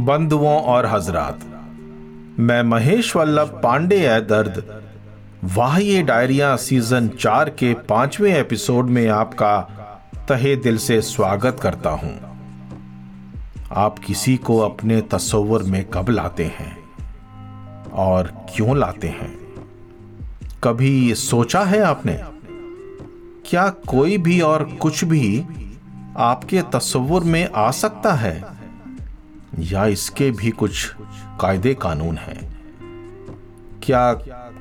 बंधुओं और हजरात, मैं महेश वल्लभ पांडे है दर्द वाह ये डायरिया सीज़न चार के पाँचवें एपिसोड में आपका तहे दिल से स्वागत करता हूँ। आप किसी को अपने तस्वर में कब लाते हैं और क्यों लाते हैं? कभी सोचा है आपने? क्या कोई भी और कुछ भी आपके तस्वुर में आ सकता है? या इसके भी कुछ कायदे कानून हैं? क्या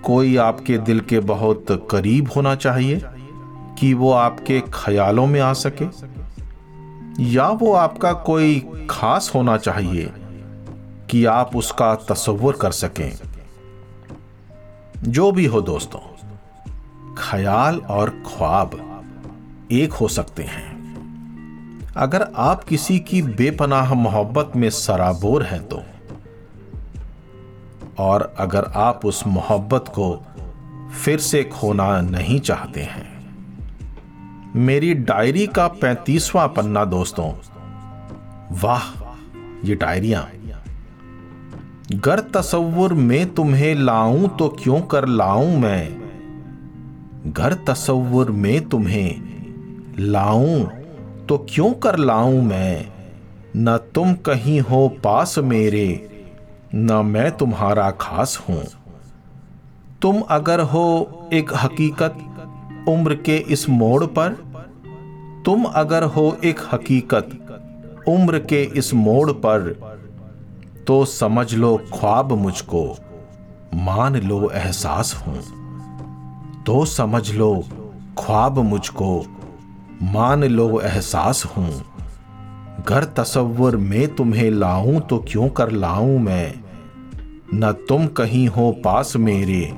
कोई आपके दिल के बहुत करीब होना चाहिए कि वो आपके ख्यालों में आ सके? या वो आपका कोई खास होना चाहिए कि आप उसका तस्वुर कर सकें? जो भी हो दोस्तों, ख्याल और ख्वाब एक हो सकते हैं। अगर आप किसी की बेपनाह मोहब्बत में सराबोर हैं तो। और अगर आप उस मोहब्बत को फिर से खोना नहीं चाहते हैं। मेरी डायरी का पैंतीसवां पन्ना दोस्तों, वाह, ये डायरियाँ। गर तस्वुर में तुम्हें लाऊं तो क्यों कर लाऊं मैं? घर तस्वुर में तुम्हें लाऊं तो क्यों कर लाऊं मैं? न तुम कहीं हो पास मेरे, न मैं तुम्हारा खास हूँ। तुम अगर हो एक हकीकत उम्र के इस मोड़ पर, तुम अगर हो एक हकीकत उम्र के इस मोड़ पर तो समझ लो ख्वाब मुझको, मान लो एहसास हूँ। तो समझ लो ख्वाब मुझको मान लो एहसास हूँ। घर तस्वुर में तुम्हें लाऊं तो क्यों कर लाऊं मैं? न तुम कहीं हो पास मेरे,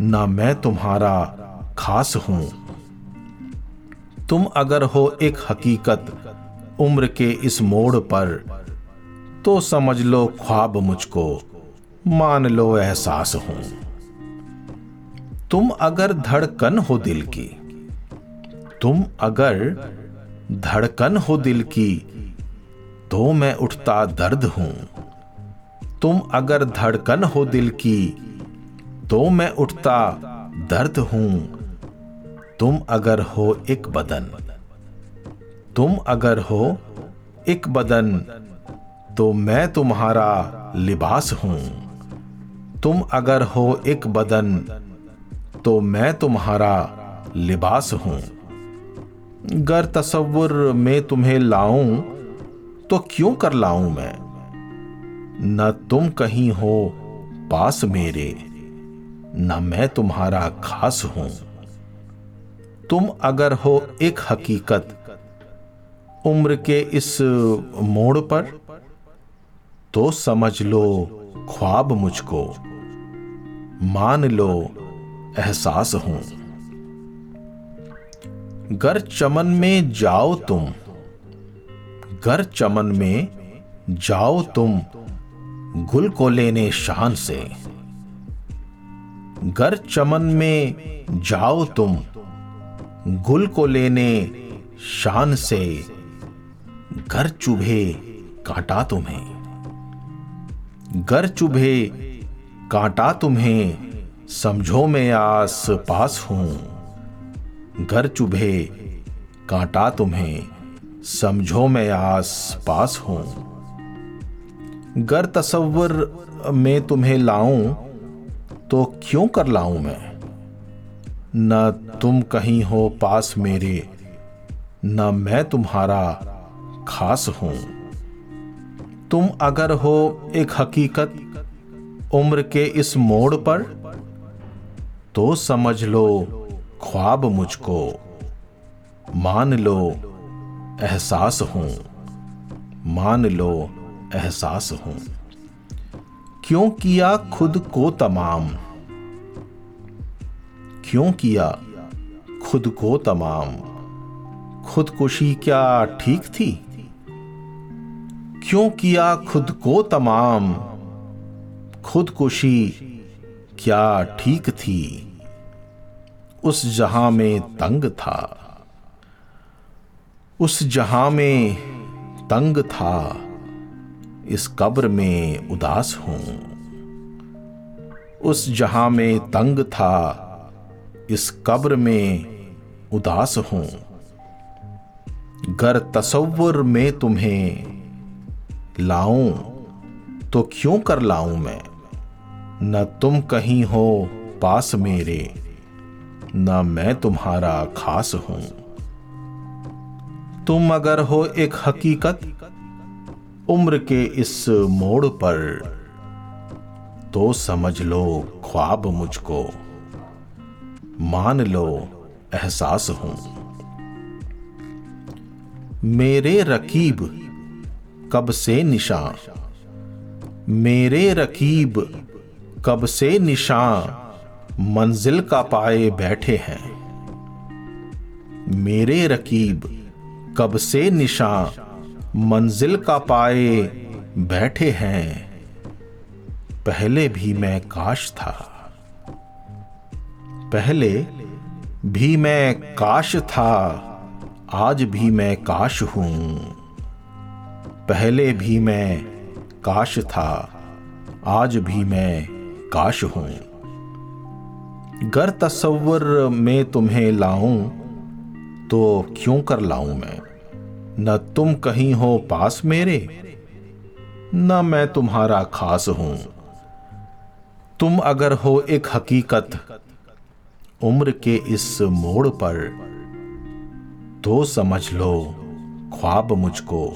न मैं तुम्हारा खास हूँ। तुम अगर हो एक हकीकत उम्र के इस मोड़ पर तो समझ लो ख्वाब मुझको, मान लो एहसास हूँ। तुम अगर धड़कन हो दिल की तुम अगर धड़कन हो दिल की तो मैं उठता दर्द हूँ। तुम अगर धड़कन हो दिल की तो मैं उठता दर्द हूँ। तुम अगर हो एक बदन, तुम अगर हो एक बदन तो मैं तुम्हारा लिबास हूँ। तुम अगर हो एक बदन तो मैं तुम्हारा लिबास हूँ। गर तस्वुर में तुम्हें लाऊं तो क्यों कर लाऊं मैं? न तुम कहीं हो पास मेरे, न मैं तुम्हारा खास हूँ। तुम अगर हो एक हकीकत, उम्र के इस मोड़ पर तो समझ लो ख्वाब मुझको, मान लो एहसास हूँ। गर चमन में जाओ तुम। गर चमन में जाओ तुम, गुल को लेने शान से। गर चमन में जाओ तुम, गुल को लेने शान से। घर चुभे काटा तुम्हें घर चुभे काटा तुम्हें, समझो मैं आस पास हूँ। घर चुभे, कांटा तुम्हें, समझो मैं आस पास हूँ। गर तस्वर में तुम्हें लाऊं तो क्यों कर लाऊं मैं? न तुम कहीं हो पास मेरे, न मैं तुम्हारा खास हूँ। तुम अगर हो एक हकीकत उम्र के इस मोड़ पर तो समझ लो ख्वाब मुझको। मान लो एहसास हूँ। मान लो एहसास हूँ। क्यों किया खुद को तमाम? क्यों किया खुद को तमाम? खुदकुशी क्या ठीक थी? क्यों किया खुद को तमाम? खुदकुशी क्या ठीक थी? उस जहाँ में तंग था। उस जहाँ में तंग था, इस कब्र में उदास हूँ। उस जहाँ में तंग था, इस कब्र में उदास हूँ। गर तसव्वुर में तुम्हें लाऊं तो क्यों कर लाऊं मैं? न तुम कहीं हो पास मेरे। न मैं तुम्हारा खास हूँ। तुम अगर हो एक हकीकत उम्र के इस मोड़ पर तो समझ लो ख्वाब मुझको। मान लो एहसास हूँ। मेरे रकीब कब से निशान? मेरे रकीब कब से निशान? मंजिल का पाए बैठे हैं। मेरे रकीब, कब से निशान मंजिल का पाए बैठे हैं। पहले भी मैं काश था। पहले भी मैं काश था, आज भी मैं काश हूँ। पहले भी मैं काश था, आज भी मैं काश हूँ। गर तस्वर में तुम्हें लाऊं तो क्यों कर लाऊं मैं? न तुम कहीं हो पास मेरे, न मैं तुम्हारा खास हूँ। तुम अगर हो एक हकीकत, उम्र के इस मोड़ पर तो समझ लो, ख्वाब मुझको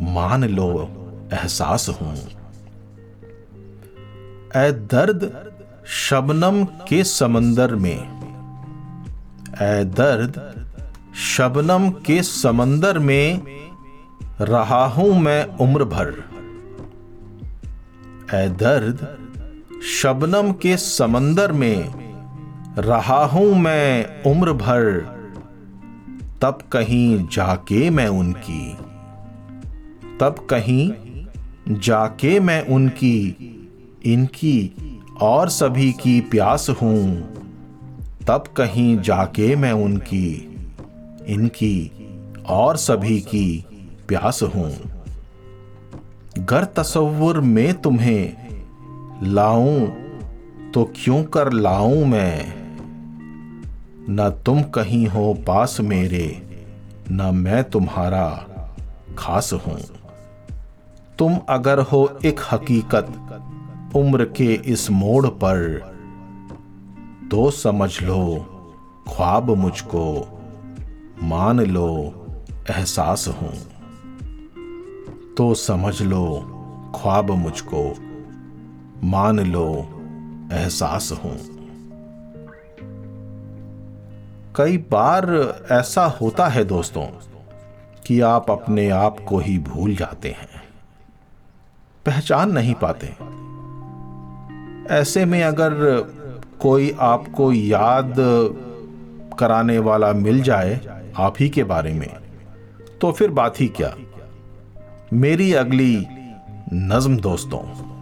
मान लो, एहसास हूँ। ए दर्द शबनम के समंदर में। ए दर्द, शबनम के समंदर में रहा हूँ मैं उम्र भर ए दर्द, शबनम के समंदर में रहा हूँ मैं उम्र भर तब कहीं जाके मैं उनकी, तब कहीं जाके मैं उनकी, इनकी और सभी की प्यास हूँ, तब कहीं जाके मैं उनकी, इनकी और सभी की प्यास हूँ। गर तस्वुर में तुम्हें लाऊं तो क्यों कर लाऊं मैं? न तुम कहीं हो पास मेरे, न मैं तुम्हारा खास हूँ। तुम अगर हो एक हकीकत उम्र के इस मोड़ पर तो समझ लो, ख्वाब मुझको, मान लो, एहसास हूँ। तो समझ लो, ख्वाब मुझको, मान लो, एहसास हूँ। कई बार ऐसा होता है दोस्तों, कि आप अपने आप को ही भूल जाते हैं, पहचान नहीं पाते। ऐसे में अगर कोई आपको याद कराने वाला मिल जाए आप ही के बारे में तो फिर बात ही क्या? मेरी अगली नज्म दोस्तों।